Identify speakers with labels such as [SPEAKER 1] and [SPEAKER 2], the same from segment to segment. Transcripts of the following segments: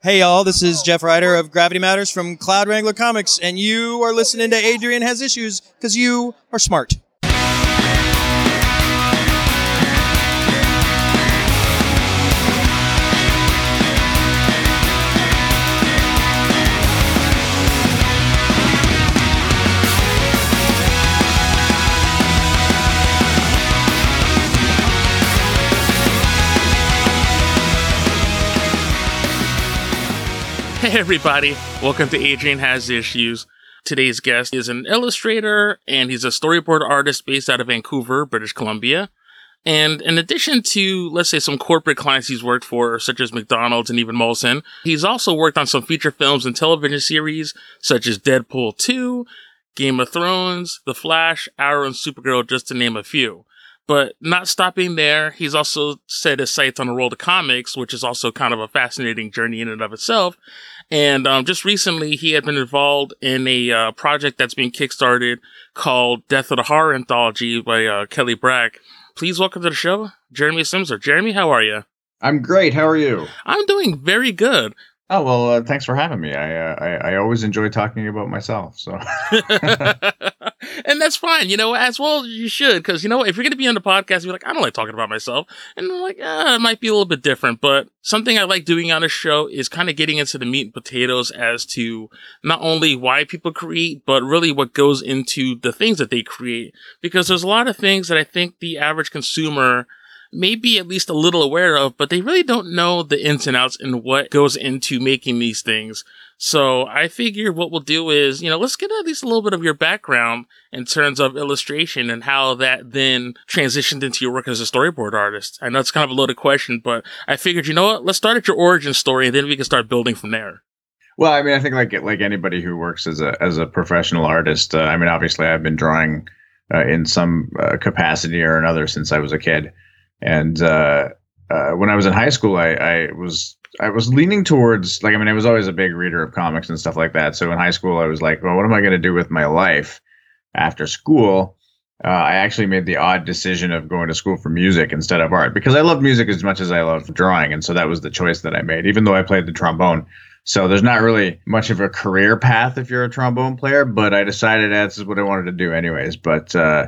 [SPEAKER 1] Hey y'all, this is Jeff Ryder of Gravity Matters from Cloud Wrangler Comics, and you are listening to Adrian Has Issues because you are smart.
[SPEAKER 2] Hey, everybody. Welcome to Adrian Has Issues. Today's guest is an illustrator and he's a storyboard artist based out of Vancouver, British Columbia. And in addition to, let's say, some corporate clients he's worked for, such as McDonald's and even Molson, he's also worked on some feature films and television series, such as Deadpool 2, Game of Thrones, The Flash, Arrow, and Supergirl, just to name a few. But not stopping there, he's also set his sights on the world of comics, which is also kind of a fascinating journey in and of itself. And um, just recently, he had been involved in a uh, project that's being kickstarted called Death of the Horror Anthology by uh, Kelly Brack. Please welcome to the show, Jeremy Simser. Jeremy, how are you?
[SPEAKER 3] I'm great. How are you?
[SPEAKER 2] I'm doing very good.
[SPEAKER 3] Oh well, uh, thanks for having me. I, uh, I I always enjoy talking about myself. So,
[SPEAKER 2] and that's fine. You know, as well you should, because you know, if you're going to be on the podcast, you're like, I don't like talking about myself, and I'm like, ah, it might be a little bit different. But something I like doing on a show is kind of getting into the meat and potatoes as to not only why people create, but really what goes into the things that they create. Because there's a lot of things that I think the average consumer maybe at least a little aware of, but they really don't know the ins and outs and what goes into making these things. So I figure what we'll do is, you know, let's get at least a little bit of your background in terms of illustration and how that then transitioned into your work as a storyboard artist. I know it's kind of a loaded question, but I figured, you know what, let's start at your origin story and then we can start building from there.
[SPEAKER 3] Well, I mean, I think like like anybody who works as a as a professional artist, uh, I mean, obviously, I've been drawing uh, in some uh, capacity or another since I was a kid. And uh, uh, when I was in high school, I, I was I was leaning towards like I mean I was always a big reader of comics and stuff like that. So in high school, I was like, well, what am I going to do with my life after school? Uh, I actually made the odd decision of going to school for music instead of art because I love music as much as I love drawing, and so that was the choice that I made. Even though I played the trombone, so there's not really much of a career path if you're a trombone player. But I decided that's what I wanted to do anyways. But uh,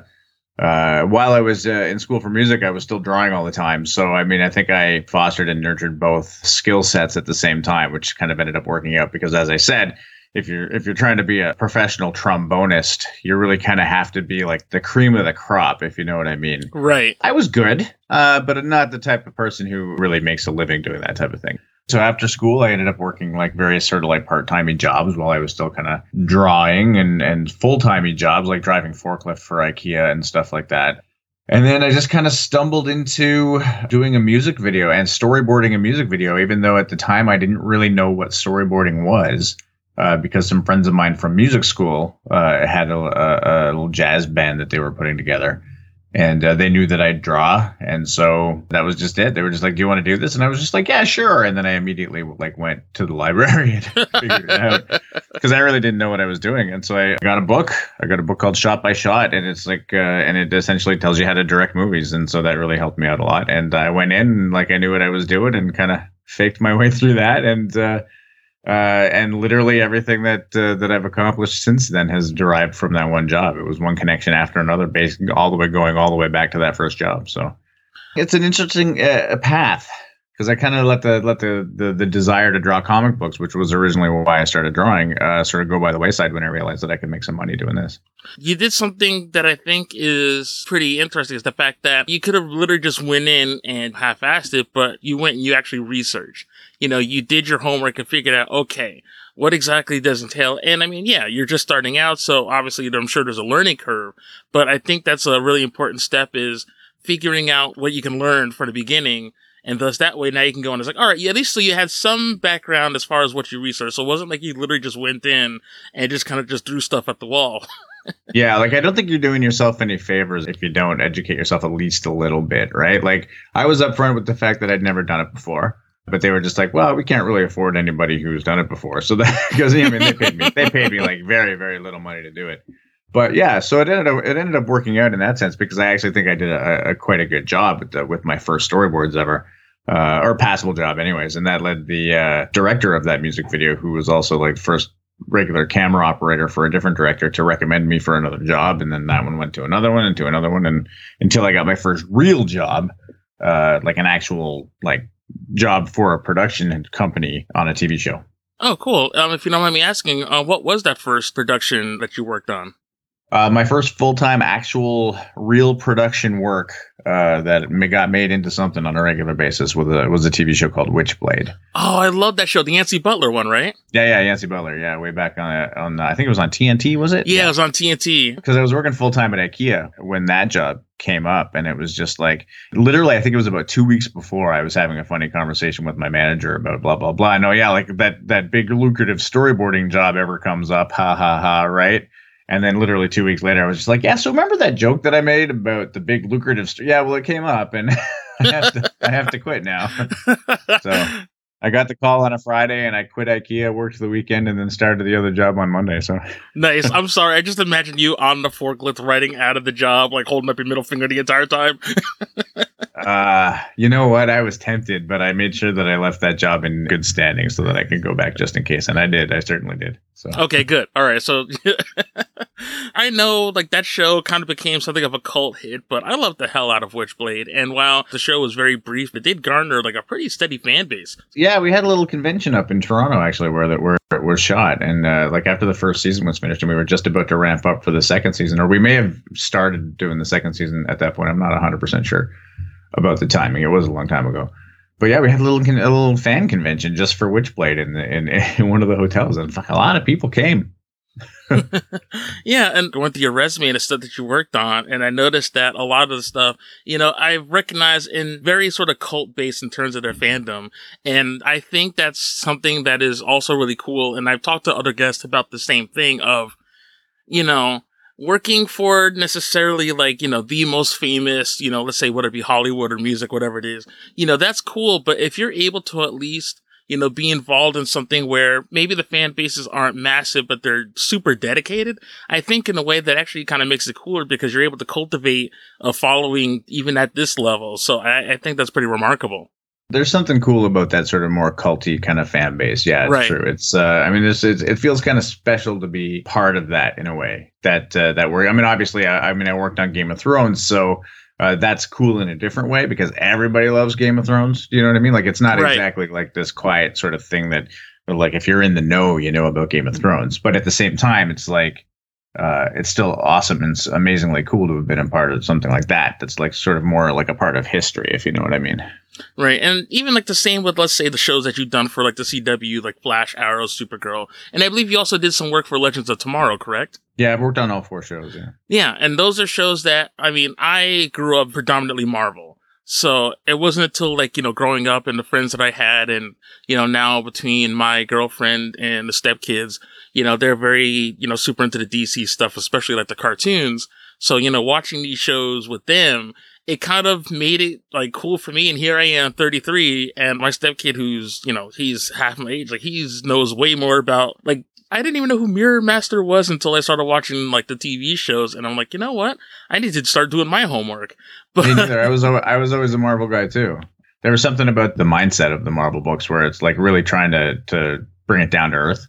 [SPEAKER 3] uh, while I was uh, in school for music, I was still drawing all the time. So, I mean, I think I fostered and nurtured both skill sets at the same time, which kind of ended up working out because, as I said, if you're if you're trying to be a professional trombonist, you really kind of have to be like the cream of the crop, if you know what I mean.
[SPEAKER 2] Right.
[SPEAKER 3] I was good, uh, but not the type of person who really makes a living doing that type of thing. So after school, I ended up working like various sort of like part timey jobs while I was still kind of drawing and, and full timey jobs like driving forklift for IKEA and stuff like that. And then I just kind of stumbled into doing a music video and storyboarding a music video, even though at the time I didn't really know what storyboarding was. Uh, because some friends of mine from music school uh, had a, a, a little jazz band that they were putting together and uh, they knew that I'd draw, and so that was just it. They were just like, "Do you want to do this?" And I was just like, "Yeah, sure." And then I immediately like went to the library and figured it out because I really didn't know what I was doing. And so I got a book. I got a book called Shot by Shot, and it's like, uh, and it essentially tells you how to direct movies, and so that really helped me out a lot. And I went in and like I knew what I was doing, and kind of faked my way through that, and. Uh, uh, and literally everything that uh, that I've accomplished since then has derived from that one job. It was one connection after another, basically all the way going all the way back to that first job. So it's an interesting uh, path because I kind of let the let the, the, the desire to draw comic books, which was originally why I started drawing, uh, sort of go by the wayside when I realized that I could make some money doing this.
[SPEAKER 2] You did something that I think is pretty interesting. Is the fact that you could have literally just went in and half-assed it, but you went and you actually researched you know, you did your homework and figured out, okay, what exactly does entail? And I mean, yeah, you're just starting out. So obviously I'm sure there's a learning curve, but I think that's a really important step is figuring out what you can learn from the beginning. And thus that way now you can go and it's like, all right, yeah, at least so you had some background as far as what you researched. So it wasn't like you literally just went in and just kind of just threw stuff at the wall.
[SPEAKER 3] yeah, like I don't think you're doing yourself any favors if you don't educate yourself at least a little bit, right? Like I was upfront with the fact that I'd never done it before but they were just like, well, we can't really afford anybody who's done it before. So that because I mean they paid me they paid me like very very little money to do it. But yeah, so it ended up it ended up working out in that sense because I actually think I did a, a quite a good job with, the, with my first storyboards ever. uh, or passable job, anyways. And that led the uh, director of that music video, who was also like first regular camera operator for a different director, to recommend me for another job. And then that one went to another one and to another one, and until I got my first real job, uh, like an actual like job for a production company on a TV show.
[SPEAKER 2] Oh, cool. Um, if you don't mind me asking, uh, what was that first production that you worked on?
[SPEAKER 3] Uh, my first full time actual real production work uh, that got made into something on a regular basis was a was a TV show called Witchblade.
[SPEAKER 2] Oh, I love that show, the Yancy Butler one, right?
[SPEAKER 3] Yeah, yeah, Yancy Butler. Yeah, way back on on I think it was on TNT, was it?
[SPEAKER 2] Yeah, yeah. it was on TNT.
[SPEAKER 3] Because I was working full time at IKEA when that job came up, and it was just like literally, I think it was about two weeks before I was having a funny conversation with my manager about blah blah blah. No, yeah, like that that big lucrative storyboarding job ever comes up, ha ha ha, right? And then literally two weeks later, I was just like, yeah, so remember that joke that I made about the big lucrative st-? Yeah, well, it came up and I, have to, I have to quit now. so I got the call on a Friday and I quit IKEA, worked the weekend, and then started the other job on Monday. So
[SPEAKER 2] nice. I'm sorry. I just imagine you on the forklift writing out of the job, like holding up your middle finger the entire time.
[SPEAKER 3] Uh, you know what? I was tempted, but I made sure that I left that job in good standing so that I could go back just in case. And I did. I certainly did. So
[SPEAKER 2] okay, good. All right. So I know like that show kind of became something of a cult hit, but I loved the hell out of Witchblade. And while the show was very brief, it did garner like a pretty steady fan base.
[SPEAKER 3] Yeah, we had a little convention up in Toronto actually where that where it was shot, and uh, like after the first season was finished, and we were just about to ramp up for the second season, or we may have started doing the second season at that point. I'm not 100 percent sure about the timing. It was a long time ago. But yeah, we had a little a little fan convention just for Witchblade in, the, in in one of the hotels, and a lot of people came.
[SPEAKER 2] yeah, and went through your resume and the stuff that you worked on, and I noticed that a lot of the stuff, you know, I recognize in very sort of cult based in terms of their fandom. And I think that's something that is also really cool. And I've talked to other guests about the same thing of, you know, working for necessarily like, you know, the most famous, you know, let's say whether it be Hollywood or music, whatever it is, you know, that's cool. But if you're able to at least you know, be involved in something where maybe the fan bases aren't massive, but they're super dedicated. I think in a way that actually kind of makes it cooler because you're able to cultivate a following even at this level. So I, I think that's pretty remarkable.
[SPEAKER 3] There's something cool about that sort of more culty kind of fan base. Yeah, it's
[SPEAKER 2] right.
[SPEAKER 3] true. It's, uh, I mean, it's, it's, it feels kind of special to be part of that in a way that, uh, that we're, I mean, obviously, I, I mean, I worked on Game of Thrones, so uh, that's cool in a different way because everybody loves Game of Thrones. Do you know what I mean? Like it's not right. exactly like this quiet sort of thing that, like, if you're in the know, you know about Game of Thrones. But at the same time, it's like uh, it's still awesome and amazingly cool to have been a part of something like that. That's like sort of more like a part of history, if you know what I mean.
[SPEAKER 2] Right. And even like the same with, let's say, the shows that you've done for like the CW, like Flash, Arrow, Supergirl. And I believe you also did some work for Legends of Tomorrow, correct?
[SPEAKER 3] Yeah, I've worked on all four shows. Yeah.
[SPEAKER 2] Yeah. And those are shows that, I mean, I grew up predominantly Marvel. So it wasn't until like, you know, growing up and the friends that I had and, you know, now between my girlfriend and the stepkids, you know, they're very, you know, super into the DC stuff, especially like the cartoons. So, you know, watching these shows with them, it kind of made it like cool for me. And here I am, 33, and my stepkid, who's you know he's half my age, like he knows way more about like I didn't even know who Mirror Master was until I started watching like the TV shows, and I'm like, you know what? I need to start doing my homework.
[SPEAKER 3] But me neither. I was I was always a Marvel guy too. There was something about the mindset of the Marvel books where it's like really trying to to bring it down to earth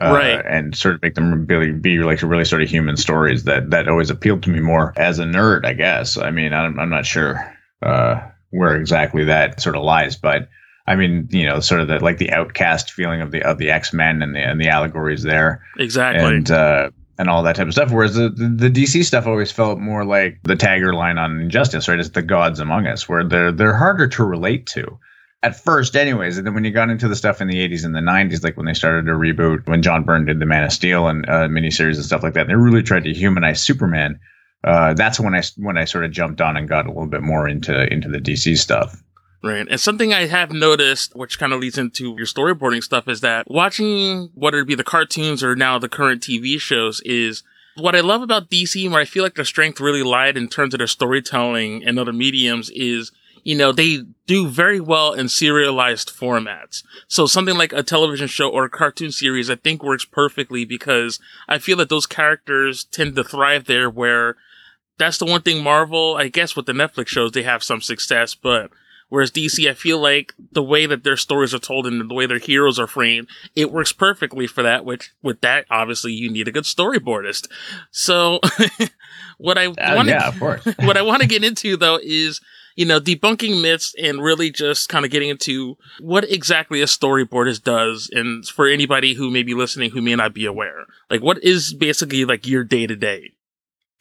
[SPEAKER 3] uh,
[SPEAKER 2] right.
[SPEAKER 3] and sort of make them really be like really sort of human stories that that always appealed to me more as a nerd i guess i mean i'm, I'm not sure uh, where exactly that sort of lies but i mean you know sort of the like the outcast feeling of the of the x-men and the and the allegories there
[SPEAKER 2] exactly
[SPEAKER 3] and uh and all that type of stuff. Whereas the, the, the DC stuff always felt more like the tagger line on Injustice, right? It's the gods among us, where they're they're harder to relate to at first, anyways. And then when you got into the stuff in the 80s and the 90s, like when they started to reboot, when John Byrne did the Man of Steel and uh, miniseries and stuff like that, they really tried to humanize Superman. Uh, that's when I when I sort of jumped on and got a little bit more into into the DC stuff.
[SPEAKER 2] Right. And something I have noticed, which kind of leads into your storyboarding stuff, is that watching whether it be the cartoons or now the current TV shows is what I love about DC, where I feel like their strength really lied in terms of their storytelling and other mediums is you know, they do very well in serialized formats. So something like a television show or a cartoon series, I think works perfectly because I feel that those characters tend to thrive there where that's the one thing Marvel, I guess with the Netflix shows, they have some success, but Whereas DC, I feel like the way that their stories are told and the way their heroes are framed, it works perfectly for that. Which with that, obviously, you need a good storyboardist. So, what I
[SPEAKER 3] Uh,
[SPEAKER 2] want
[SPEAKER 3] yeah,
[SPEAKER 2] what I want to get into though is you know debunking myths and really just kind of getting into what exactly a storyboardist does, and for anybody who may be listening who may not be aware, like what is basically like your day to day.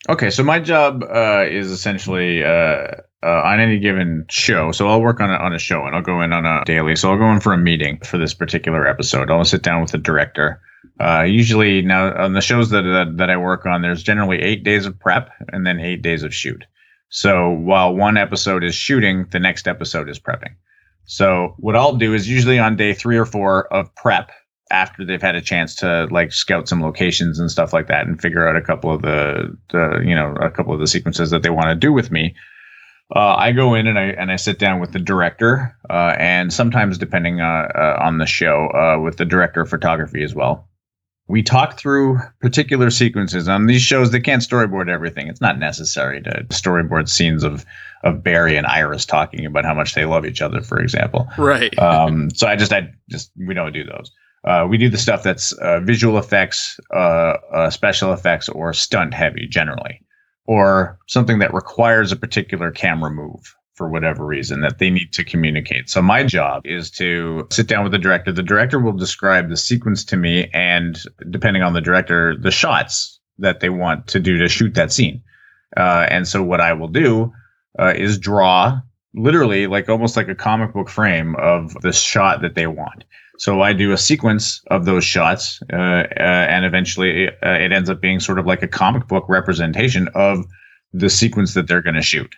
[SPEAKER 3] Okay, so my job uh, is essentially uh, uh, on any given show. So I'll work on a, on a show and I'll go in on a daily. So I'll go in for a meeting for this particular episode. I'll sit down with the director. Uh, usually now on the shows that, that that I work on, there's generally eight days of prep and then eight days of shoot. So while one episode is shooting, the next episode is prepping. So what I'll do is usually on day three or four of prep, after they've had a chance to like scout some locations and stuff like that and figure out a couple of the, the you know a couple of the sequences that they want to do with me uh, I go in and I and I sit down with the director uh, and sometimes depending uh, uh, on the show uh, with the director of photography as well. We talk through particular sequences on these shows. They can't storyboard everything. It's not necessary to storyboard scenes of of Barry and Iris talking about how much they love each other, for example
[SPEAKER 2] Right.
[SPEAKER 3] um, so I just I just we don't do those. Uh, we do the stuff that's uh, visual effects, uh, uh, special effects, or stunt heavy generally, or something that requires a particular camera move for whatever reason that they need to communicate. So my job is to sit down with the director. The director will describe the sequence to me, and depending on the director, the shots that they want to do to shoot that scene. Uh, and so what I will do uh, is draw literally like almost like a comic book frame of the shot that they want. So I do a sequence of those shots, uh, uh, and eventually uh, it ends up being sort of like a comic book representation of the sequence that they're going to shoot.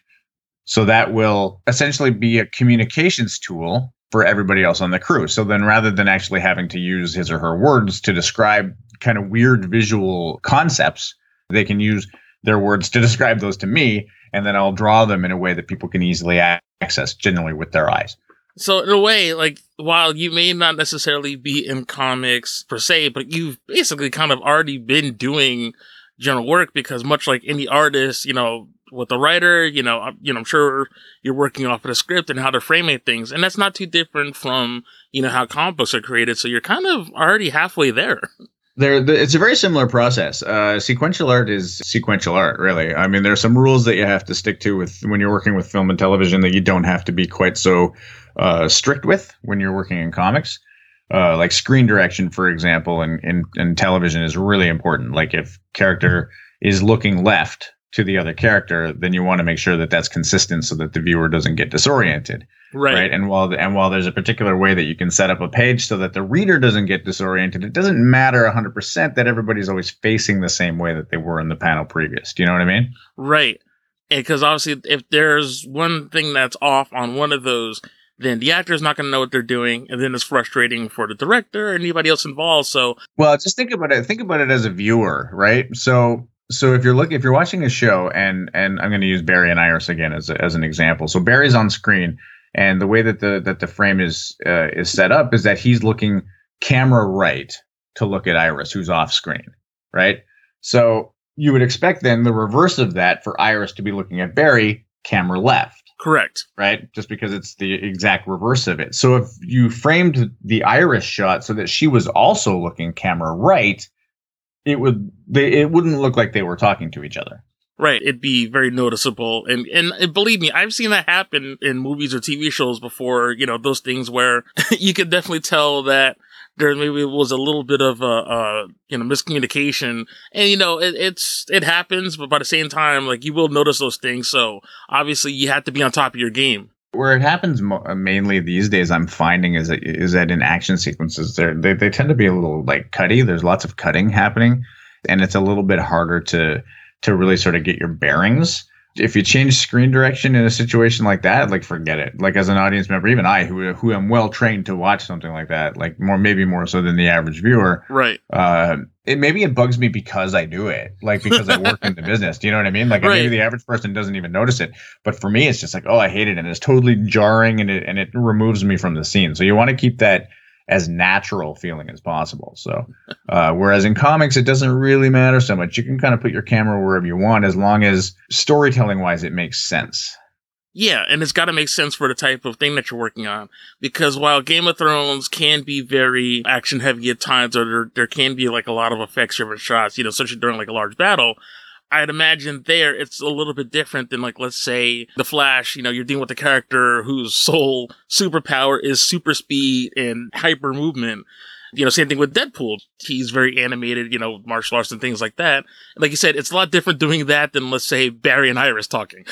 [SPEAKER 3] So that will essentially be a communications tool for everybody else on the crew. So then rather than actually having to use his or her words to describe kind of weird visual concepts, they can use their words to describe those to me, and then I'll draw them in a way that people can easily access, generally with their eyes.
[SPEAKER 2] So in a way, like while you may not necessarily be in comics per se, but you've basically kind of already been doing general work because much like any artist, you know, with a writer, you know, I'm- you know, I'm sure you're working off of the script and how they're framing things, and that's not too different from you know how comic books are created. So you're kind of already halfway there.
[SPEAKER 3] There, it's a very similar process. Uh, sequential art is sequential art, really. I mean, there are some rules that you have to stick to with when you're working with film and television that you don't have to be quite so uh, strict with when you're working in comics. Uh, like screen direction, for example, in, in, in television is really important. Like if character is looking left to the other character, then you want to make sure that that's consistent so that the viewer doesn't get disoriented right. And while and while there's a particular way that you can set up a page so that the reader doesn't get disoriented, it doesn't matter 100% that everybody's always facing the same way that they were in the panel previous. Do you know what I mean?
[SPEAKER 2] Right. Because obviously, if there's one thing that's off on one of those, then the actor's not going to know what they're doing, and then it's frustrating for the director or anybody else involved. So,
[SPEAKER 3] Well, just think about it. Think about it as a viewer, right? So so if you're looking if you're watching a show and and I'm going to use Barry and Iris again as a, as an example. So Barry's on screen and the way that the that the frame is uh, is set up is that he's looking camera right to look at Iris who's off screen, right? So you would expect then the reverse of that for Iris to be looking at Barry camera left
[SPEAKER 2] correct.
[SPEAKER 3] right? Just because it's the exact reverse of it. So if you framed the iris shot so that she was also looking camera right, it would they it wouldn't look like they were talking to each other.
[SPEAKER 2] Right. It'd be very noticeable. And, and believe me, I've seen that happen in movies or TV shows before, you know, those things where you could definitely tell that there maybe was a little bit of a, uh, you know, miscommunication. And, you know, it, it's, it happens, but by the same time, like you will notice those things. So obviously you have to be on top of your game.
[SPEAKER 3] Where it happens mo- uh, mainly these days, I'm finding is that, is that in action sequences, they they tend to be a little like cutty. There's lots of cutting happening, and it's a little bit harder to to really sort of get your bearings. If you change screen direction in a situation like that, like forget it. Like as an audience member, even I, who who am well trained to watch something like that, like more maybe more so than the average viewer,
[SPEAKER 2] Right.
[SPEAKER 3] uh, it maybe it bugs me because I do it, like because I work in the business. Do you know what I mean? Like
[SPEAKER 2] Right.
[SPEAKER 3] maybe the average person doesn't even notice it, but for me, it's just like, oh, I hate it, and it's totally jarring, and it and it removes me from the scene. So you want to keep that as natural feeling as possible. So, uh, whereas in comics, it doesn't really matter so much. You can kind of put your camera wherever you want, as long as storytelling wise, it makes sense.
[SPEAKER 2] Yeah, and it's got to make sense for the type of thing that you're working on. Because while Game of Thrones can be very action heavy at times, or there, there can be like a lot of effects driven shots, you know, especially during like a large battle, I'd imagine there it's a little bit different than like, let's say The Flash, you know, you're dealing with a character whose sole superpower is super speed and hyper movement. You know, same thing with Deadpool. He's very animated, you know, martial arts and things like that. Like you said, it's a lot different doing that than, let's say, Barry and Iris talking.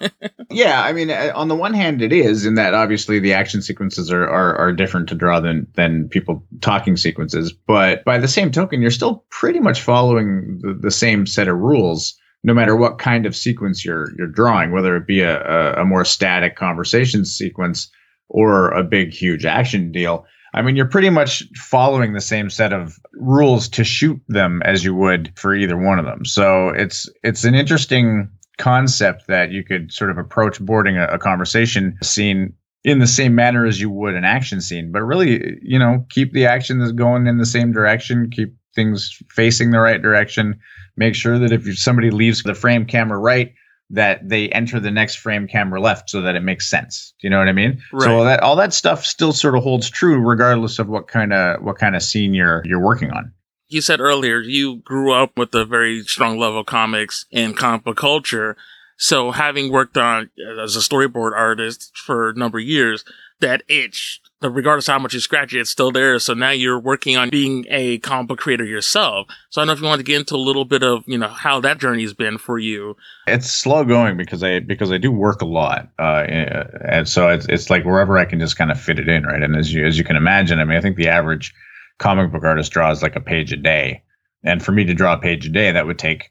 [SPEAKER 3] yeah, I mean, uh, on the one hand, it is in that obviously the action sequences are, are, are different to draw than than people talking sequences. But by the same token, you're still pretty much following the, the same set of rules no matter what kind of sequence you're you're drawing, whether it be a, a, a, more static conversation sequence or a big, huge action deal. I mean, you're pretty much following the same set of rules to shoot them as you would for either one of them. So it's it's an interesting concept that you could sort of approach boarding a, a conversation scene in the same manner as you would an action scene, but really, you know, keep the action that's going in the same direction, keep things facing the right direction, make sure that if somebody leaves the frame camera right, that they enter the next frame camera left so that it makes sense. Do you know what I mean? Right. So all that all that stuff still sort of holds true regardless of what kind of what kind of scene you're you're working on.
[SPEAKER 2] You said earlier you grew up with a very strong love of comics and comic book culture. So having worked on as a storyboard artist for a number of years, that itch regardless of how much you scratch it, it's still there. So now you're working on being a comic book creator yourself. So I don't know if you want to get into a little bit of, you know, how that journey's been for you.
[SPEAKER 3] It's slow going because I, because I do work a lot. Uh, and so it's, it's like wherever I can just kind of fit it in. Right. And as you, as you can imagine, I mean, I think the average comic book artist draws like a page a day. And for me to draw a page a day, that would take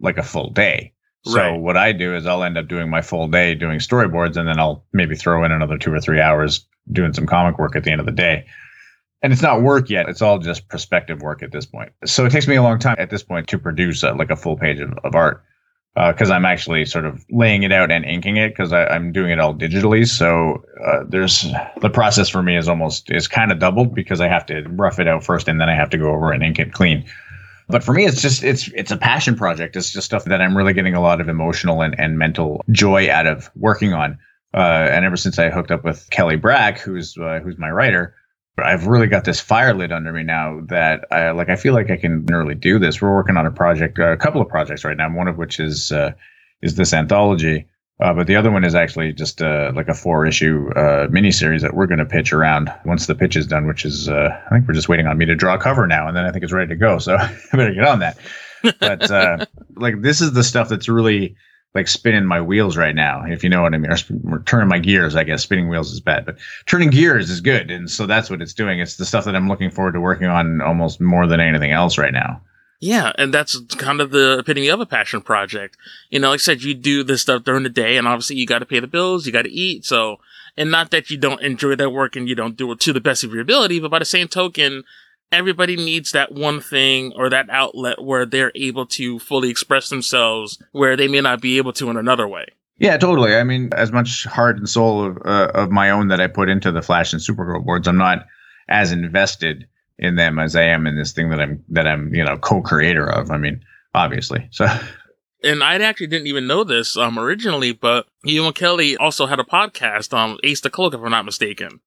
[SPEAKER 3] like a full day. So right. what I do is I'll end up doing my full day doing storyboards and then I'll maybe throw in another two or three hours doing some comic work at the end of the day. And it's not work yet. It's all just prospective work at this point. So it takes me a long time at this point to produce a, like a full page of, of art because uh, I'm actually sort of laying it out and inking it because I'm doing it all digitally. So uh, there's the process for me is almost is kind of doubled because I have to rough it out first and then I have to go over and ink it clean. But for me, it's just it's it's a passion project. It's just stuff that I'm really getting a lot of emotional and, and mental joy out of working on. Uh, and ever since I hooked up with Kelly Brack, who's uh, who's my writer, I've really got this fire lit under me now that I like. I feel like I can really do this. We're working on a project, uh, a couple of projects right now. One of which is uh, is this anthology, uh, but the other one is actually just uh, like a four issue uh, miniseries that we're going to pitch around once the pitch is done. Which is I think we're just waiting on me to draw cover now, and then I think it's ready to go. So I better get on that. But like this is the stuff that's really like spinning my wheels right now, if you know what I mean. Or turning my gears, I guess. Spinning wheels is bad, but turning gears is good. And so that's what it's doing. It's the stuff that I'm looking forward to working on almost more than anything else right now.
[SPEAKER 2] Yeah, and that's kind of the epitome of a passion project. You know, like I said, you do this stuff during the day, and obviously you got to pay the bills, you got to eat. So, and not that you don't enjoy that work and you don't do it to the best of your ability, but by the same token, everybody needs that one thing or that outlet where they're able to fully express themselves where they may not be able to in another way.
[SPEAKER 3] Yeah, totally. I mean, as much heart and soul of, uh, of my own that I put into the Flash and Supergirl boards, I'm not as invested in them as I am in this thing that I'm that I'm you know co-creator of. I mean, obviously. So.
[SPEAKER 2] And I actually didn't even know this um, originally, but you and Kelly also had a podcast, um, Ace the Cloak, if I'm not mistaken.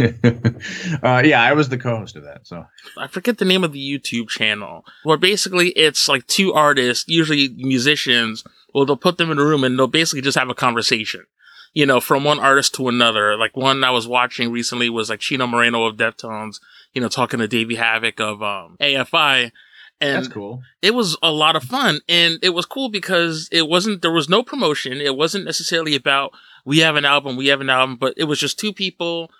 [SPEAKER 3] uh, yeah, I was the co-host of that. So
[SPEAKER 2] I forget the name of the YouTube channel. Where basically it's like two artists, usually musicians. Well, they'll put them in a room and they'll basically just have a conversation. You know, from one artist to another. Like one I was watching recently was like Chino Moreno of Deftones. You know, talking to Davey Havok of um, AFI. And
[SPEAKER 3] That's cool.
[SPEAKER 2] It was a lot of fun. And it was cool because it wasn't, there was no promotion. It wasn't necessarily about, we have an album, we have an album, but it was just two people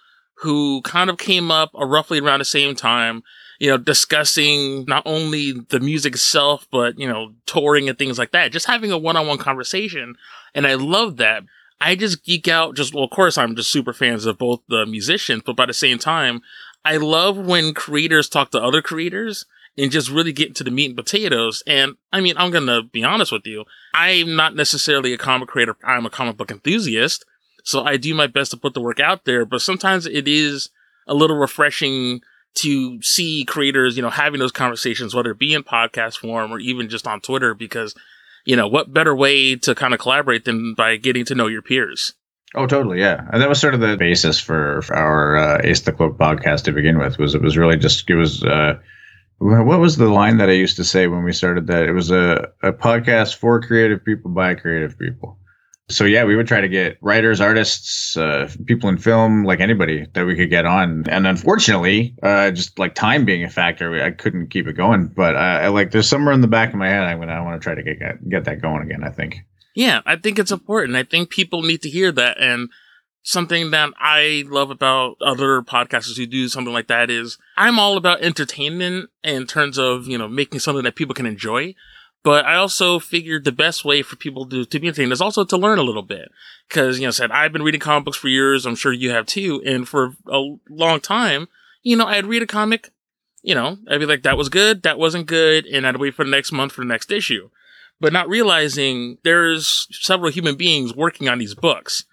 [SPEAKER 2] who kind of came up roughly around the same time, you know, discussing not only the music itself, but, you know, touring and things like that, just having a one on one conversation. And I love that. I just geek out just, well, of course, I'm just super fans of both the musicians, but by the same time, I love when creators talk to other creators and just really get into the meat and potatoes. And I mean, I'm going to be honest with you. I'm not necessarily a comic creator. I'm a comic book enthusiast. So I do my best to put the work out there, but sometimes it is a little refreshing to see creators, you know, having those conversations, whether it be in podcast form or even just on Twitter, because, you know, what better way to kind of collaborate than by getting to know your peers?
[SPEAKER 3] Oh, totally, yeah. And that was sort of the basis for, for our uh, Ace the Cloak podcast to begin with. Was it was really just it was uh, what was the line that I used to say when we started that? It was a a podcast for creative people by creative people. So yeah, we would try to get writers, artists, uh, people in film, like anybody that we could get on. And unfortunately, uh, just like time being a factor, I couldn't keep it going. But uh, I like there's somewhere in the back of my head I'm gonna I want to try to get get that going again. I think.
[SPEAKER 2] Yeah, I think it's important. I think people need to hear that. And something that I love about other podcasters who do something like that is I'm all about entertainment in terms of, you know, making something that people can enjoy. But I also figured the best way for people to, to be entertained is also to learn a little bit. Cause, you know, said I've been reading comic books for years. I'm sure you have too. And for a long time, you know, I'd read a comic, you know, I'd be like, that was good. That wasn't good. And I'd wait for the next month for the next issue but not realizing there's several human beings working on these books.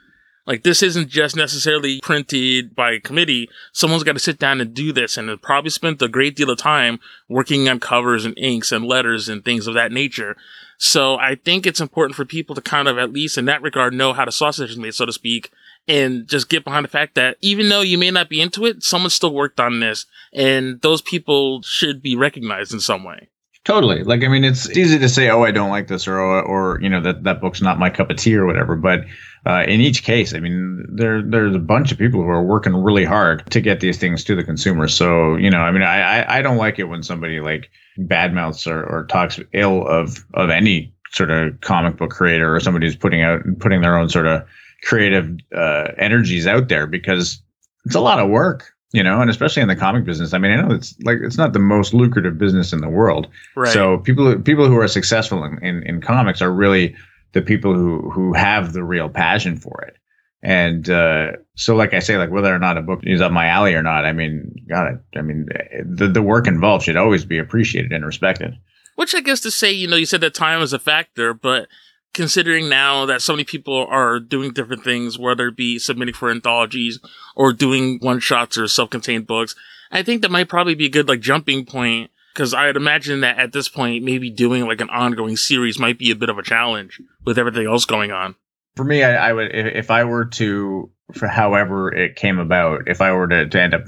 [SPEAKER 2] Like this isn't just necessarily printed by committee. Someone's got to sit down and do this and probably spent a great deal of time working on covers and inks and letters and things of that nature. So I think it's important for people to kind of, at least in that regard, know how the sausage is made, so to speak, and just get behind the fact that even though you may not be into it, someone still worked on this and those people should be recognized in some way.
[SPEAKER 3] Totally. Like, I mean, it's easy to say, "Oh, I don't like this," or, or you know, that that book's not my cup of tea, or whatever. But uh, in each case, I mean, there there's a bunch of people who are working really hard to get these things to the consumer. So, you know, I mean, I I, I don't like it when somebody like badmouths or, or talks ill of of any sort of comic book creator or somebody who's putting out putting their own sort of creative uh, energies out there because it's a lot of work you know, and especially in the comic business. I mean, I know it's like it's not the most lucrative business in the world. Right. So people people who are successful in, in, in comics are really the people who who have the real passion for it. And uh, so, like I say, like whether or not a book is up my alley or not, I mean, God, I mean, the the work involved should always be appreciated and respected.
[SPEAKER 2] Which I guess to say, you know, you said that time is a factor, but considering now that so many people are doing different things, whether it be submitting for anthologies or doing one shots or self contained books, I think that might probably be a good like jumping point. Cause I'd imagine that at this point, maybe doing like an ongoing series might be a bit of a challenge with everything else going on.
[SPEAKER 3] For me, I, I would, if, if I were to, for however it came about, if I were to, to end up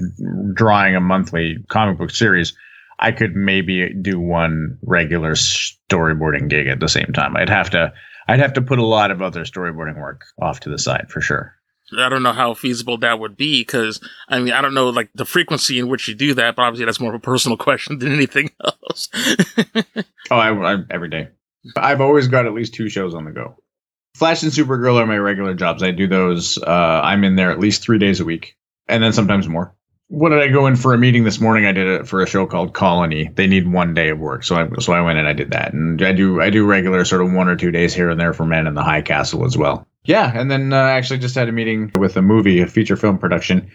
[SPEAKER 3] drawing a monthly comic book series, I could maybe do one regular storyboarding gig at the same time. I'd have to I'd have to put a lot of other storyboarding work off to the side for sure.
[SPEAKER 2] I don't know how feasible that would be because I mean I don't know like the frequency in which you do that, but obviously that's more of a personal question than anything else.
[SPEAKER 3] oh, I, I, every day. I've always got at least two shows on the go. Flash and Supergirl are my regular jobs. I do those. Uh, I'm in there at least three days a week, and then sometimes more what did I go in for a meeting this morning? I did it for a show called Colony. They need one day of work, so I so I went and I did that, and I do I do regular sort of one or two days here and there for Man in the High Castle as well. Yeah, and then uh, I actually just had a meeting with a movie, a feature film production,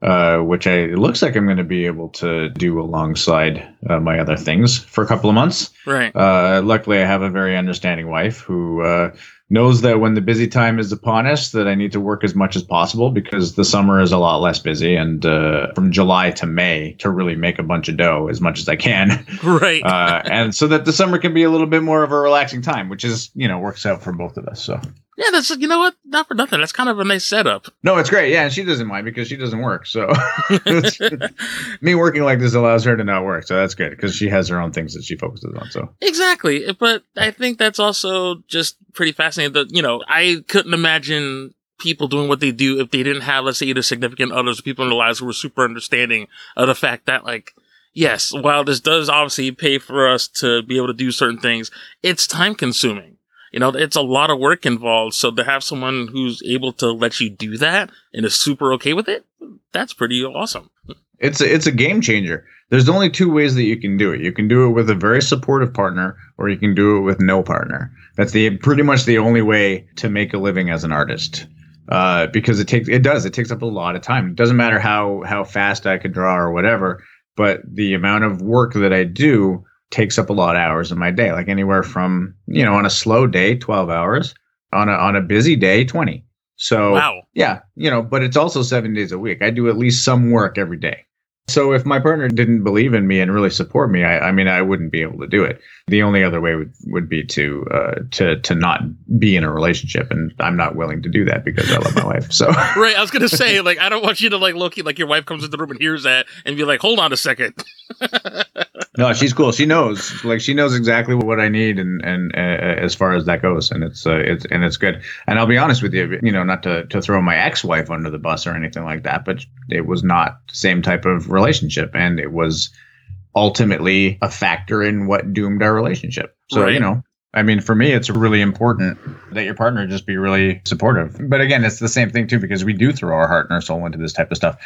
[SPEAKER 3] uh, which I it looks like I'm going to be able to do alongside uh, my other things for a couple of months.
[SPEAKER 2] Right.
[SPEAKER 3] Uh, luckily, I have a very understanding wife who uh, knows that when the busy time is upon us that i need to work as much as possible because the summer is a lot less busy and uh, from july to may to really make a bunch of dough as much as i can.
[SPEAKER 2] Right.
[SPEAKER 3] Uh, and so that the summer can be a little bit more of a relaxing time which is you know works out for both of us so
[SPEAKER 2] yeah, that's you know what, not for nothing. That's kind of a nice setup.
[SPEAKER 3] No, it's great. Yeah, and she doesn't mind because she doesn't work. So me working like this allows her to not work. So that's good because she has her own things that she focuses on. So
[SPEAKER 2] exactly, but I think that's also just pretty fascinating. That you know, I couldn't imagine people doing what they do if they didn't have, let's say, either significant others or people in their lives who were super understanding of the fact that like yes, while this does obviously pay for us to be able to do certain things, it's time consuming you know, it's a lot of work involved. So to have someone who's able to let you do that and is super okay with it, that's pretty awesome.
[SPEAKER 3] It's a, it's a game changer. There's only two ways that you can do it. You can do it with a very supportive partner, or you can do it with no partner. That's the pretty much the only way to make a living as an artist. Uh, because it takes it does it takes up a lot of time. It doesn't matter how how fast I could draw or whatever, but the amount of work that I do takes up a lot of hours of my day, like anywhere from, you know, on a slow day, 12 hours, on a, on a busy day, 20. So,
[SPEAKER 2] wow.
[SPEAKER 3] yeah, you know, but it's also seven days a week. I do at least some work every day. So if my partner didn't believe in me and really support me, I, I mean, I wouldn't be able to do it. The only other way would, would be to uh, to to not be in a relationship, and I'm not willing to do that because I love my wife. So
[SPEAKER 2] right, I was gonna say like I don't want you to like look like your wife comes into the room and hears that and be like, hold on a second.
[SPEAKER 3] no, she's cool. She knows, like, she knows exactly what I need, and and uh, as far as that goes, and it's uh, it's and it's good. And I'll be honest with you, you know, not to to throw my ex wife under the bus or anything like that, but it was not same type of relationship, and it was ultimately a factor in what doomed our relationship. So
[SPEAKER 2] Right.
[SPEAKER 3] you know. I mean, for me, it's really important that your partner just be really supportive. But again, it's the same thing too, because we do throw our heart and our soul into this type of stuff.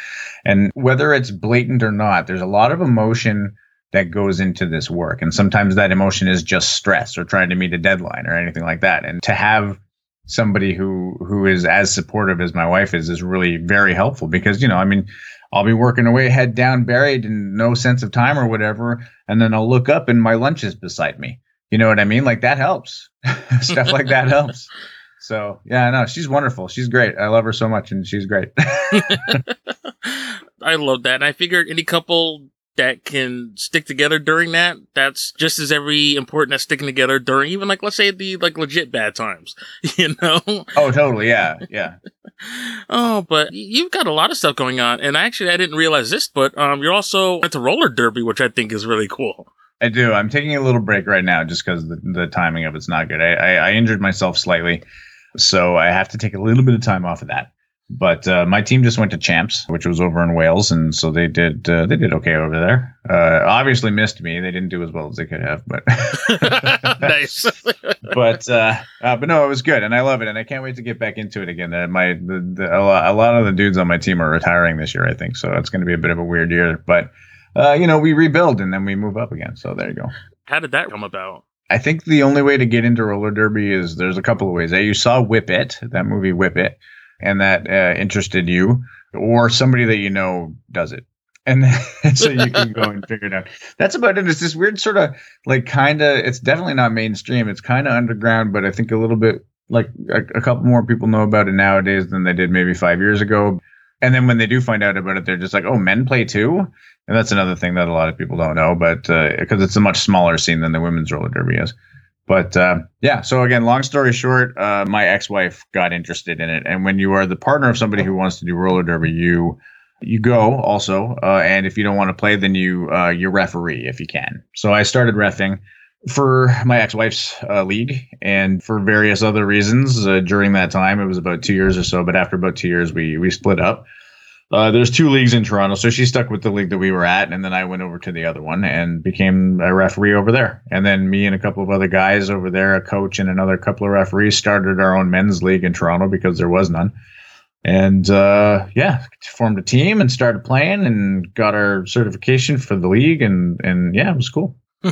[SPEAKER 3] And whether it's blatant or not, there's a lot of emotion that goes into this work. And sometimes that emotion is just stress or trying to meet a deadline or anything like that. And to have somebody who who is as supportive as my wife is is really very helpful because, you know, I mean, I'll be working away head down buried and no sense of time or whatever, and then I'll look up and my lunch is beside me. You know what I mean? Like that helps. Stuff like that helps. So, yeah, no, she's wonderful. She's great. I love her so much and she's great.
[SPEAKER 2] I love that. And I figured any couple that can stick together during that, that's just as every important as sticking together during even like let's say the like legit bad times. You know?
[SPEAKER 3] oh, totally. Yeah. Yeah.
[SPEAKER 2] Oh, but you've got a lot of stuff going on. And actually I didn't realize this, but um you're also into roller derby, which I think is really cool.
[SPEAKER 3] I do. I'm taking a little break right now just because the, the timing of it's not good. I, I, I injured myself slightly, so I have to take a little bit of time off of that. But uh, my team just went to champs, which was over in Wales, and so they did uh, they did okay over there. Uh, obviously missed me. They didn't do as well as they could have, but
[SPEAKER 2] nice.
[SPEAKER 3] but uh, uh, but no, it was good, and I love it, and I can't wait to get back into it again. Uh, my the, the, a, lot, a lot of the dudes on my team are retiring this year, I think, so it's going to be a bit of a weird year. But uh, you know, we rebuild and then we move up again. So there you go.
[SPEAKER 2] How did that come about?
[SPEAKER 3] I think the only way to get into roller derby is there's a couple of ways. You saw Whip It, that movie Whip It, and that uh, interested you, or somebody that you know does it. And then, so you can go and figure it out. That's about it. It's this weird sort of like kind of, it's definitely not mainstream. It's kind of underground, but I think a little bit like a, a couple more people know about it nowadays than they did maybe five years ago. And then when they do find out about it, they're just like, oh, men play too? And that's another thing that a lot of people don't know, but because it's a much smaller scene than the women's roller derby is. But uh, yeah, so again, long story short, uh, my ex-wife got interested in it, and when you are the partner of somebody who wants to do roller derby, you you go also, uh, and if you don't want to play, then you uh, you referee if you can. So I started refing for my ex-wife's uh, league, and for various other reasons uh, during that time, it was about two years or so. But after about two years, we we split up. Uh, there's two leagues in Toronto, so she stuck with the league that we were at, and then I went over to the other one and became a referee over there. And then me and a couple of other guys over there, a coach and another couple of referees, started our own men's league in Toronto because there was none. And uh, yeah, formed a team and started playing and got our certification for the league, and and yeah, it was cool.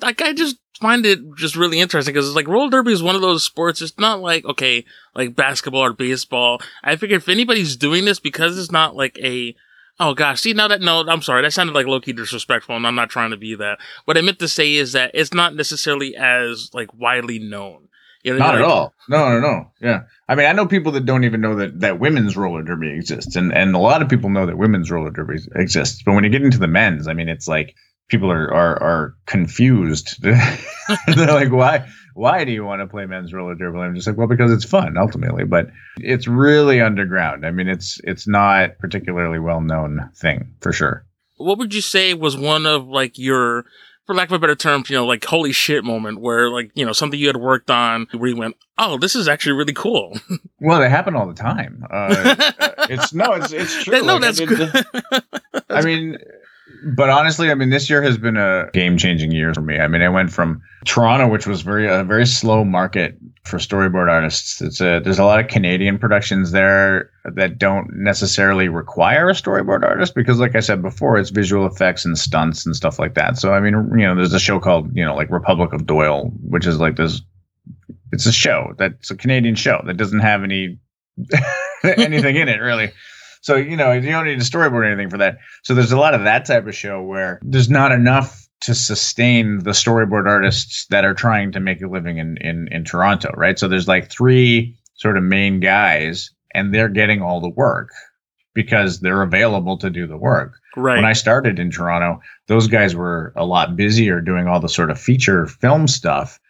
[SPEAKER 2] Like I just find it just really interesting because it's like roller derby is one of those sports. It's not like okay, like basketball or baseball. I figure if anybody's doing this because it's not like a oh gosh, see now that no, I'm sorry, that sounded like low key disrespectful, and I'm not trying to be that. What I meant to say is that it's not necessarily as like widely known. You know,
[SPEAKER 3] Not at all. No, no, no. Yeah. I mean, I know people that don't even know that, that women's roller derby exists. And, and a lot of people know that women's roller derby exists. But when you get into the men's, I mean, it's like people are, are, are confused. They're like, why, why do you want to play men's roller derby? I'm just like, well, because it's fun ultimately, but it's really underground. I mean, it's, it's not particularly well known thing for sure.
[SPEAKER 2] What would you say was one of like your for lack of a better term, you know, like holy shit moment where like, you know, something you had worked on where you went, oh, this is actually really cool.
[SPEAKER 3] Well, they happen all the time. Uh, it's no, it's, it's true.
[SPEAKER 2] no,
[SPEAKER 3] Like, I
[SPEAKER 2] that's good.
[SPEAKER 3] I mean, but honestly, I mean, this year has been a game-changing year for me. I mean, I went from Toronto, which was very a very slow market for storyboard artists. It's a there's a lot of Canadian productions there that don't necessarily require a storyboard artist because, like I said before, it's visual effects and stunts and stuff like that. So, I mean, you know, there's a show called you know like Republic of Doyle, which is like this. It's a show that's a Canadian show that doesn't have any anything in it really. So you know you don't need to storyboard anything for that. So there's a lot of that type of show where there's not enough to sustain the storyboard artists that are trying to make a living in in in Toronto, right? So there's like three sort of main guys, and they're getting all the work because they're available to do the work.
[SPEAKER 2] Right.
[SPEAKER 3] When I started in Toronto, those guys were a lot busier doing all the sort of feature film stuff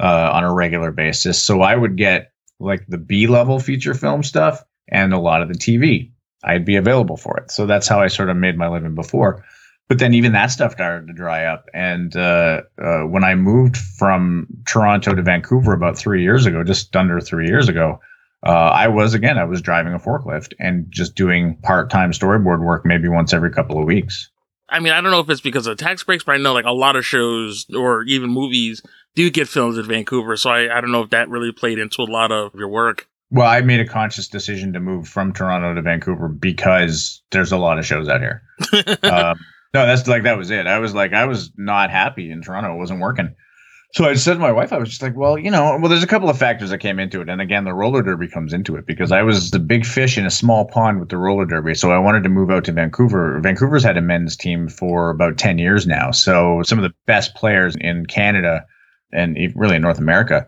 [SPEAKER 3] uh, on a regular basis. So I would get like the B level feature film stuff and a lot of the TV. I'd be available for it. So that's how I sort of made my living before. But then even that stuff started to dry up. And uh, uh, when I moved from Toronto to Vancouver about three years ago, just under three years ago, uh, I was again, I was driving a forklift and just doing part time storyboard work maybe once every couple of weeks.
[SPEAKER 2] I mean, I don't know if it's because of tax breaks, but I know like a lot of shows or even movies do get filmed in Vancouver. So I, I don't know if that really played into a lot of your work.
[SPEAKER 3] Well, I made a conscious decision to move from Toronto to Vancouver because there's a lot of shows out here. um, no, that's like that was it. I was like, I was not happy in Toronto. It wasn't working. So I said to my wife, I was just like, well, you know, well, there's a couple of factors that came into it. And again, the roller derby comes into it because I was the big fish in a small pond with the roller derby. So I wanted to move out to Vancouver. Vancouver's had a men's team for about 10 years now. So some of the best players in Canada and really in North America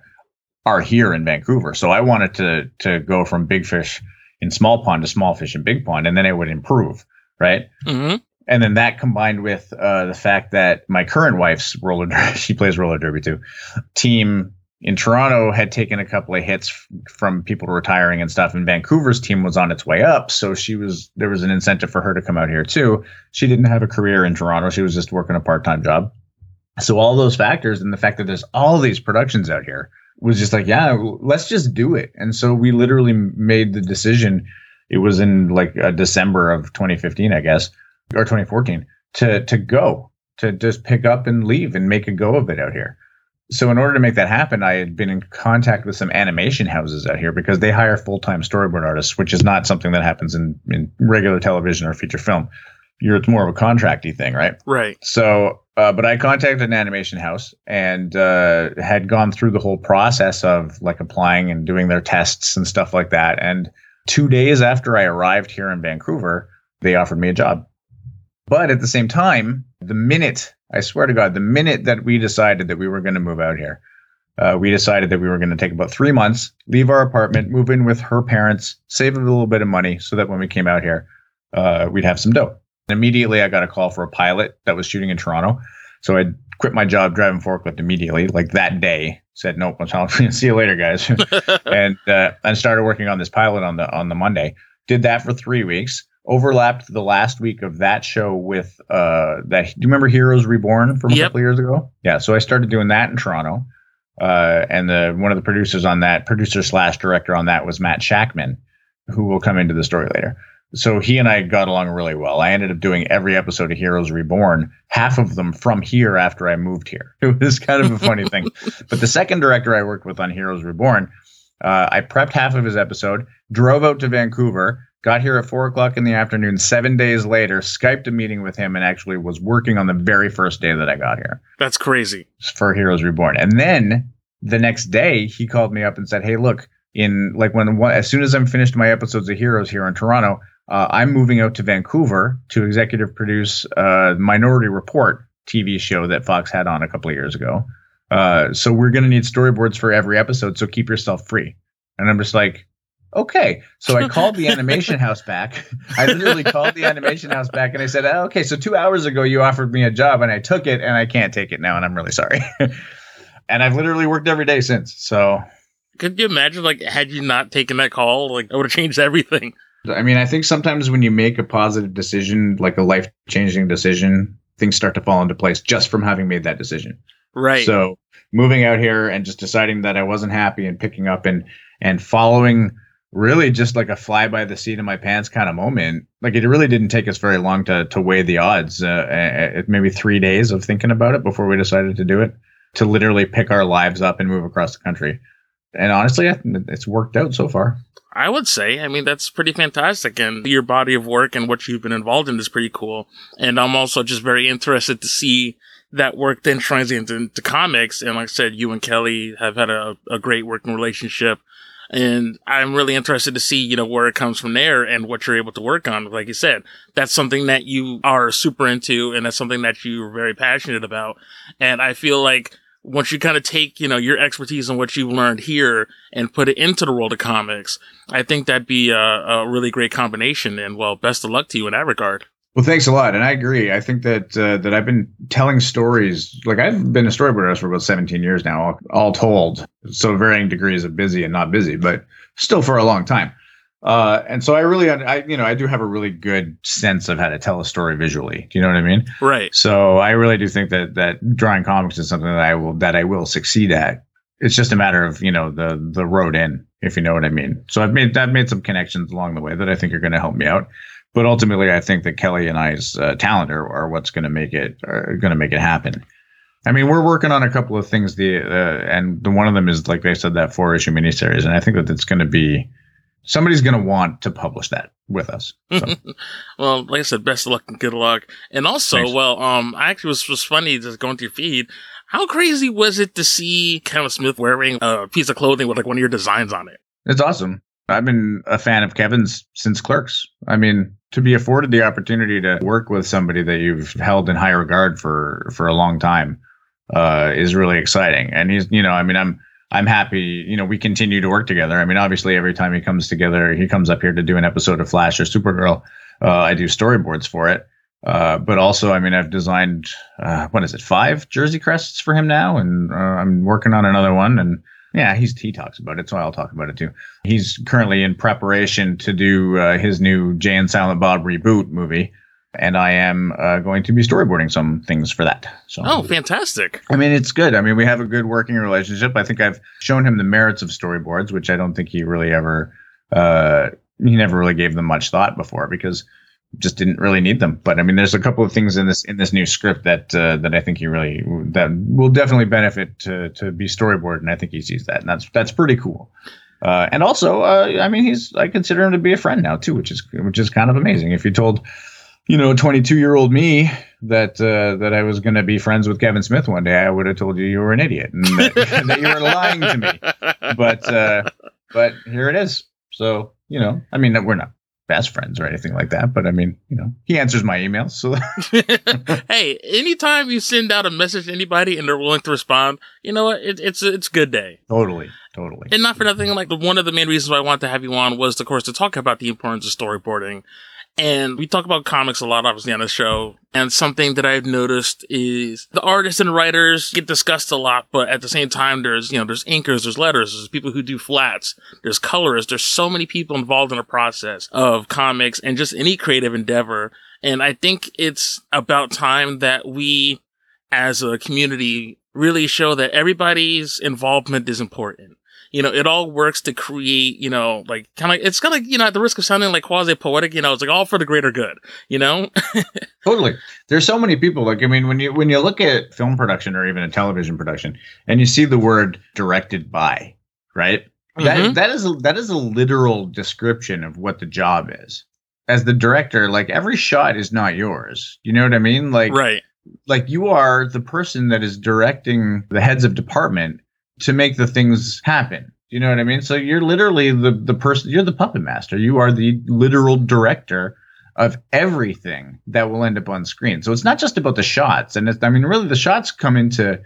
[SPEAKER 3] are here in Vancouver. So I wanted to to go from big fish in small pond to small fish in big pond, and then it would improve, right?
[SPEAKER 2] Mm-hmm.
[SPEAKER 3] And then that combined with uh, the fact that my current wife's roller derby, she plays roller derby too, team in Toronto had taken a couple of hits f- from people retiring and stuff, and Vancouver's team was on its way up. So she was there was an incentive for her to come out here too. She didn't have a career in Toronto; she was just working a part time job. So all those factors and the fact that there's all these productions out here was just like, yeah, let's just do it. And so we literally made the decision. It was in like uh, December of 2015, I guess, or 2014, to to go to just pick up and leave and make a go of it out here. So in order to make that happen, I had been in contact with some animation houses out here because they hire full time storyboard artists, which is not something that happens in, in regular television or feature film. You're it's more of a contracty thing, right?
[SPEAKER 2] Right.
[SPEAKER 3] So, uh, but I contacted an animation house and uh, had gone through the whole process of like applying and doing their tests and stuff like that. And two days after I arrived here in Vancouver, they offered me a job. But at the same time, the minute, I swear to God, the minute that we decided that we were going to move out here, uh, we decided that we were going to take about three months, leave our apartment, move in with her parents, save a little bit of money so that when we came out here, uh, we'd have some dough. And immediately I got a call for a pilot that was shooting in Toronto. So I quit my job driving forklift immediately, like that day. Said nope, I'll see you later, guys, and uh, and started working on this pilot on the on the Monday. Did that for three weeks. Overlapped the last week of that show with uh that. Do you remember Heroes Reborn from a
[SPEAKER 2] Yep.
[SPEAKER 3] couple years ago? Yeah. So I started doing that in Toronto. Uh, and the one of the producers on that, producer slash director on that was Matt Shakman, who will come into the story later so he and I got along really well. I ended up doing every episode of Heroes Reborn, half of them from here after I moved here. It was kind of a funny thing. But the second director I worked with on Heroes Reborn, uh, I prepped half of his episode, drove out to Vancouver, got here at four o'clock in the afternoon. Seven days later, Skyped a meeting with him, and actually was working on the very first day that I got here
[SPEAKER 2] That's crazy.
[SPEAKER 3] for Heroes Reborn. And then the next day, he called me up and said, "Hey, look, in like when as soon as I'm finished my episodes of Heroes here in Toronto, uh, I'm moving out to Vancouver to executive produce Minority Report TV show that Fox had on a couple of years ago. Uh, so we're going to need storyboards for every episode. So keep yourself free." And I'm just like. Okay, so I called the animation house back. I literally called the animation house back and I said, oh, "Okay, so two hours ago you offered me a job and I took it and I can't take it now and I'm really sorry." and I've literally worked every day since. So,
[SPEAKER 2] Could you imagine, like, had you not taken that call, like, I would have changed everything.
[SPEAKER 3] I mean, I think sometimes when you make a positive decision, like a life changing decision, things start to fall into place just from having made that decision.
[SPEAKER 2] Right.
[SPEAKER 3] So, moving out here and just deciding that I wasn't happy and picking up and and following really just like a fly by the seat of my pants kind of moment. Like it really didn't take us very long to to weigh the odds. Uh, maybe three days of thinking about it before we decided to do it. To literally pick our lives up and move across the country. And honestly, it's worked out so far.
[SPEAKER 2] I would say, I mean, that's pretty fantastic. And your body of work and what you've been involved in is pretty cool. And I'm also just very interested to see that work then translates into comics. And like I said, you and Kelly have had a, a great working relationship. And I'm really interested to see, you know, where it comes from there and what you're able to work on. Like you said, that's something that you are super into and that's something that you're very passionate about. And I feel like once you kind of take, you know, your expertise and what you've learned here and put it into the world of comics, I think that'd be a, a really great combination. And well, best of luck to you in that regard.
[SPEAKER 3] Well, thanks a lot, and I agree. I think that uh, that I've been telling stories. Like I've been a storyboard artist for about 17 years now, all, all told. So varying degrees of busy and not busy, but still for a long time. Uh, and so I really, I you know, I do have a really good sense of how to tell a story visually. Do you know what I mean?
[SPEAKER 2] Right.
[SPEAKER 3] So I really do think that that drawing comics is something that I will that I will succeed at. It's just a matter of you know the the road in, if you know what I mean. So I've made I've made some connections along the way that I think are going to help me out. But ultimately, I think that Kelly and I's uh, talent are, are what's going to make it are going to make it happen. I mean, we're working on a couple of things. The uh, and the one of them is like I said that four issue miniseries, and I think that it's going to be somebody's going to want to publish that with us. So.
[SPEAKER 2] well, like I said, best of luck and good luck. And also, Thanks. well, um, I actually was was funny just going through feed. How crazy was it to see Kevin Smith wearing a piece of clothing with like one of your designs on it?
[SPEAKER 3] It's awesome. I've been a fan of Kevin's since Clerks. I mean, to be afforded the opportunity to work with somebody that you've held in high regard for for a long time uh, is really exciting. And he's, you know, I mean, I'm I'm happy. You know, we continue to work together. I mean, obviously, every time he comes together, he comes up here to do an episode of Flash or Supergirl. Uh, I do storyboards for it. Uh, but also, I mean, I've designed uh, what is it, five Jersey crests for him now, and uh, I'm working on another one. And yeah, he's he talks about it, so I'll talk about it too. He's currently in preparation to do uh, his new Jay and Silent Bob reboot movie, and I am uh, going to be storyboarding some things for that. So,
[SPEAKER 2] oh, fantastic!
[SPEAKER 3] I mean, it's good. I mean, we have a good working relationship. I think I've shown him the merits of storyboards, which I don't think he really ever uh, he never really gave them much thought before because just didn't really need them. But I mean, there's a couple of things in this in this new script that uh, that I think he really that will definitely benefit to to be storyboard, and I think he sees that, and that's that's pretty cool. Uh, and also, uh, I mean, he's I consider him to be a friend now too, which is which is kind of amazing. If you told, you know, 22 year old me that uh, that I was going to be friends with Kevin Smith one day, I would have told you you were an idiot and that, that you were lying to me. But uh, but here it is. So you know, I mean, we're not best friends or anything like that. But I mean, you know, he answers my emails. So,
[SPEAKER 2] hey, anytime you send out a message to anybody and they're willing to respond, you know what? It, it's it's good day.
[SPEAKER 3] Totally, totally.
[SPEAKER 2] And not for nothing. Like one of the main reasons why I wanted to have you on was, of course, to talk about the importance of storyboarding and we talk about comics a lot, obviously, on the show. And something that I've noticed is the artists and writers get discussed a lot, but at the same time, there's, you know, there's inkers, there's letters, there's people who do flats, there's colorists, there's so many people involved in the process of comics and just any creative endeavor. And I think it's about time that we, as a community, really show that everybody's involvement is important you know, it all works to create, you know, like kind of, it's kind of, you know, at the risk of sounding like quasi poetic, you know, it's like all for the greater good, you know?
[SPEAKER 3] totally. There's so many people. Like, I mean, when you, when you look at film production or even a television production and you see the word directed by, right? Mm-hmm. That, that is a, that is a literal description of what the job is. As the director, like every shot is not yours. You know what I mean? Like,
[SPEAKER 2] right.
[SPEAKER 3] Like you are the person that is directing the heads of department to make the things happen. You know what I mean? So you're literally the the person. You're the puppet master. You are the literal director of everything that will end up on screen. So it's not just about the shots, and I mean, really, the shots come into.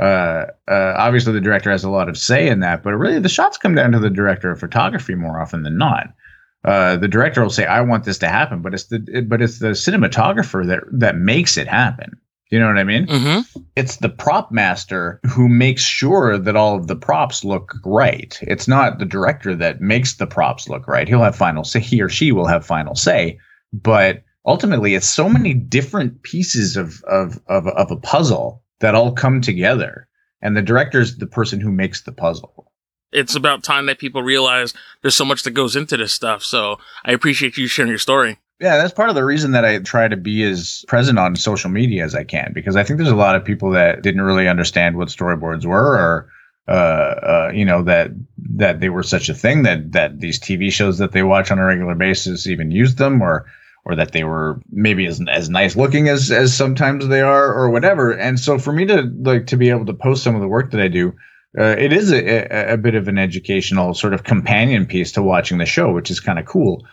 [SPEAKER 3] Uh, uh, obviously, the director has a lot of say in that, but really, the shots come down to the director of photography more often than not. Uh, the director will say, "I want this to happen," but it's the it, but it's the cinematographer that that makes it happen. You know what I mean?
[SPEAKER 2] Mm-hmm.
[SPEAKER 3] It's the prop master who makes sure that all of the props look right. It's not the director that makes the props look right. He'll have final say, he or she will have final say, but ultimately it's so many different pieces of of of, of a puzzle that all come together. And the director's the person who makes the puzzle.
[SPEAKER 2] It's about time that people realize there's so much that goes into this stuff. So I appreciate you sharing your story.
[SPEAKER 3] Yeah, that's part of the reason that I try to be as present on social media as I can because I think there's a lot of people that didn't really understand what storyboards were or uh, uh, you know that that they were such a thing that that these TV shows that they watch on a regular basis even used them or or that they were maybe as as nice looking as as sometimes they are or whatever. And so for me to like to be able to post some of the work that I do, uh, it is a, a, bit of an educational sort of companion piece to watching the show, which is kind of cool.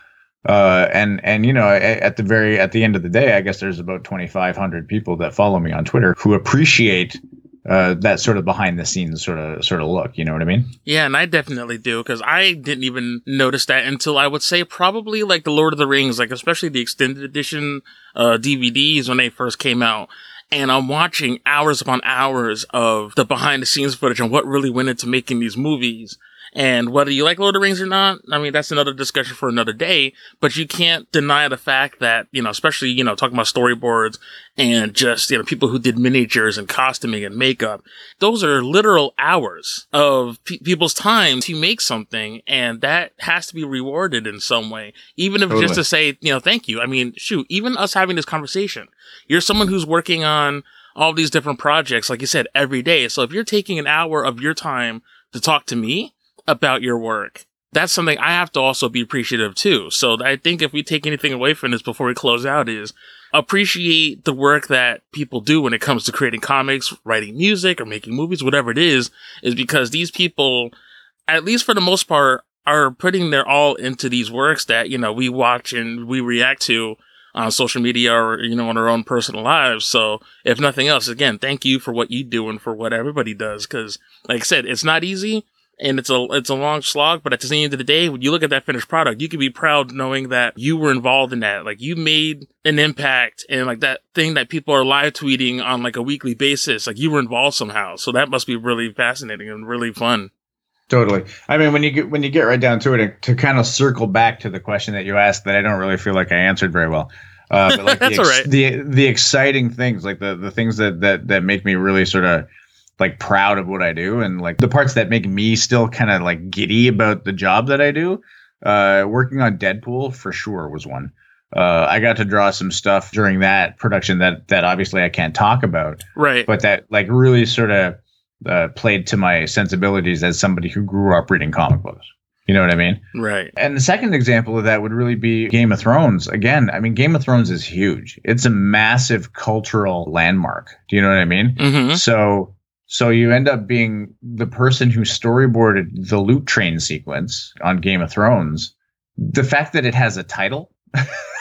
[SPEAKER 3] Uh, and and you know at the very at the end of the day, I guess there's about 2,500 people that follow me on Twitter who appreciate uh, that sort of behind the scenes sort of sort of look. You know what I mean?
[SPEAKER 2] Yeah, and I definitely do because I didn't even notice that until I would say probably like the Lord of the Rings, like especially the extended edition uh, DVDs when they first came out. And I'm watching hours upon hours of the behind the scenes footage and what really went into making these movies. And whether you like Lord of the Rings or not, I mean, that's another discussion for another day, but you can't deny the fact that, you know, especially, you know, talking about storyboards and just, you know, people who did miniatures and costuming and makeup. Those are literal hours of pe- people's time to make something. And that has to be rewarded in some way, even if
[SPEAKER 3] Totally.
[SPEAKER 2] just to say, you know, thank you. I mean, shoot, even us having this conversation, you're someone who's working on all these different projects, like you said, every day. So if you're taking an hour of your time to talk to me about your work, that's something I have to also be appreciative too. So I think if we take anything away from this before we close out is appreciate the work that people do when it comes to creating comics, writing music or making movies, whatever it is, is because these people, at least for the most part, are putting their all into these works that, you know, we watch and we react to on social media or, you know, in our own personal lives. So if nothing else, again, thank you for what you do and for what everybody does. Cause like I said, it's not easy and it's a, it's a long slog, but at the end of the day, when you look at that finished product, you can be proud knowing that you were involved in that. Like you made an impact and like that thing that people are live tweeting on like a weekly basis, like you were involved somehow. So that must be really fascinating and really fun.
[SPEAKER 3] Totally. I mean, when you get when you get right down to it, to kind of circle back to the question that you asked, that I don't really feel like I answered very well. Uh, but like
[SPEAKER 2] That's
[SPEAKER 3] the,
[SPEAKER 2] all right.
[SPEAKER 3] the the exciting things, like the the things that that that make me really sort of like proud of what I do, and like the parts that make me still kind of like giddy about the job that I do. Uh, working on Deadpool for sure was one. Uh, I got to draw some stuff during that production that that obviously I can't talk about,
[SPEAKER 2] Right.
[SPEAKER 3] but that like really sort of uh, played to my sensibilities as somebody who grew up reading comic books. You know what I mean?
[SPEAKER 2] right.
[SPEAKER 3] And the second example of that would really be Game of Thrones. Again, I mean, Game of Thrones is huge. It's a massive cultural landmark. Do you know what I mean?
[SPEAKER 2] hmm
[SPEAKER 3] So, so you end up being the person who storyboarded the loot train sequence on Game of Thrones. The fact that it has a title,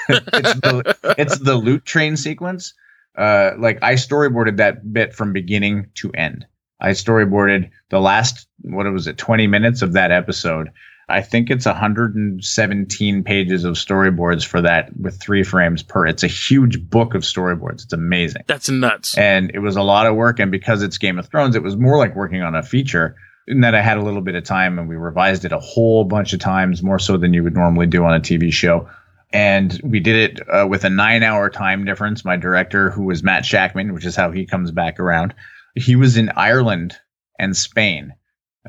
[SPEAKER 3] it's, the, it's the loot train sequence. Uh, like I storyboarded that bit from beginning to end. I storyboarded the last, what was it, 20 minutes of that episode. I think it's 117 pages of storyboards for that with three frames per. It's a huge book of storyboards. It's amazing
[SPEAKER 2] That's nuts.
[SPEAKER 3] and it was a lot of work. And because it's Game of Thrones, it was more like working on a feature. In that I had a little bit of time, and we revised it a whole bunch of times, more so than you would normally do on a TV show. And we did it uh, with a nine-hour time difference. My director, who was Matt Shakman, which is how he comes back around, he was in Ireland and Spain,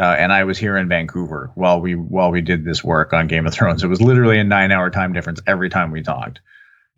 [SPEAKER 3] uh, and I was here in Vancouver while we while we did this work on Game of Thrones. It was literally a nine-hour time difference every time we talked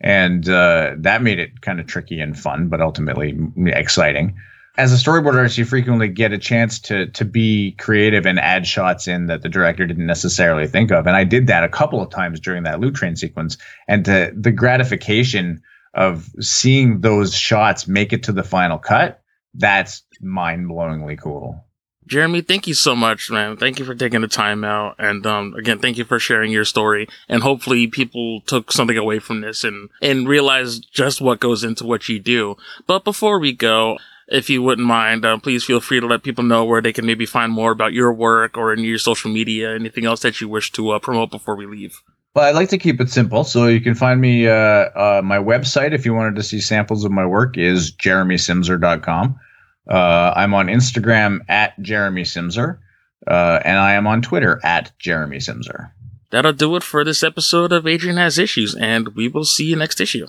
[SPEAKER 3] and uh, that made it kind of tricky and fun, but ultimately exciting. As a storyboard artist, you frequently get a chance to to be creative and add shots in that the director didn't necessarily think of, and I did that a couple of times during that loot train sequence. And to, the gratification of seeing those shots make it to the final cut, that's mind blowingly cool.
[SPEAKER 2] Jeremy, thank you so much, man. Thank you for taking the time out. And um, again, thank you for sharing your story. And hopefully people took something away from this and, and realized just what goes into what you do. But before we go, if you wouldn't mind, uh, please feel free to let people know where they can maybe find more about your work or in your social media, anything else that you wish to uh, promote before we leave.
[SPEAKER 3] Well, I'd like to keep it simple, so you can find me. Uh, uh, my website, if you wanted to see samples of my work, is jeremysimser.com. Uh, I'm on Instagram at Jeremy Simser, uh, and I am on Twitter at Jeremy Simser.
[SPEAKER 2] That'll do it for this episode of Adrian Has Issues, and we will see you next issue.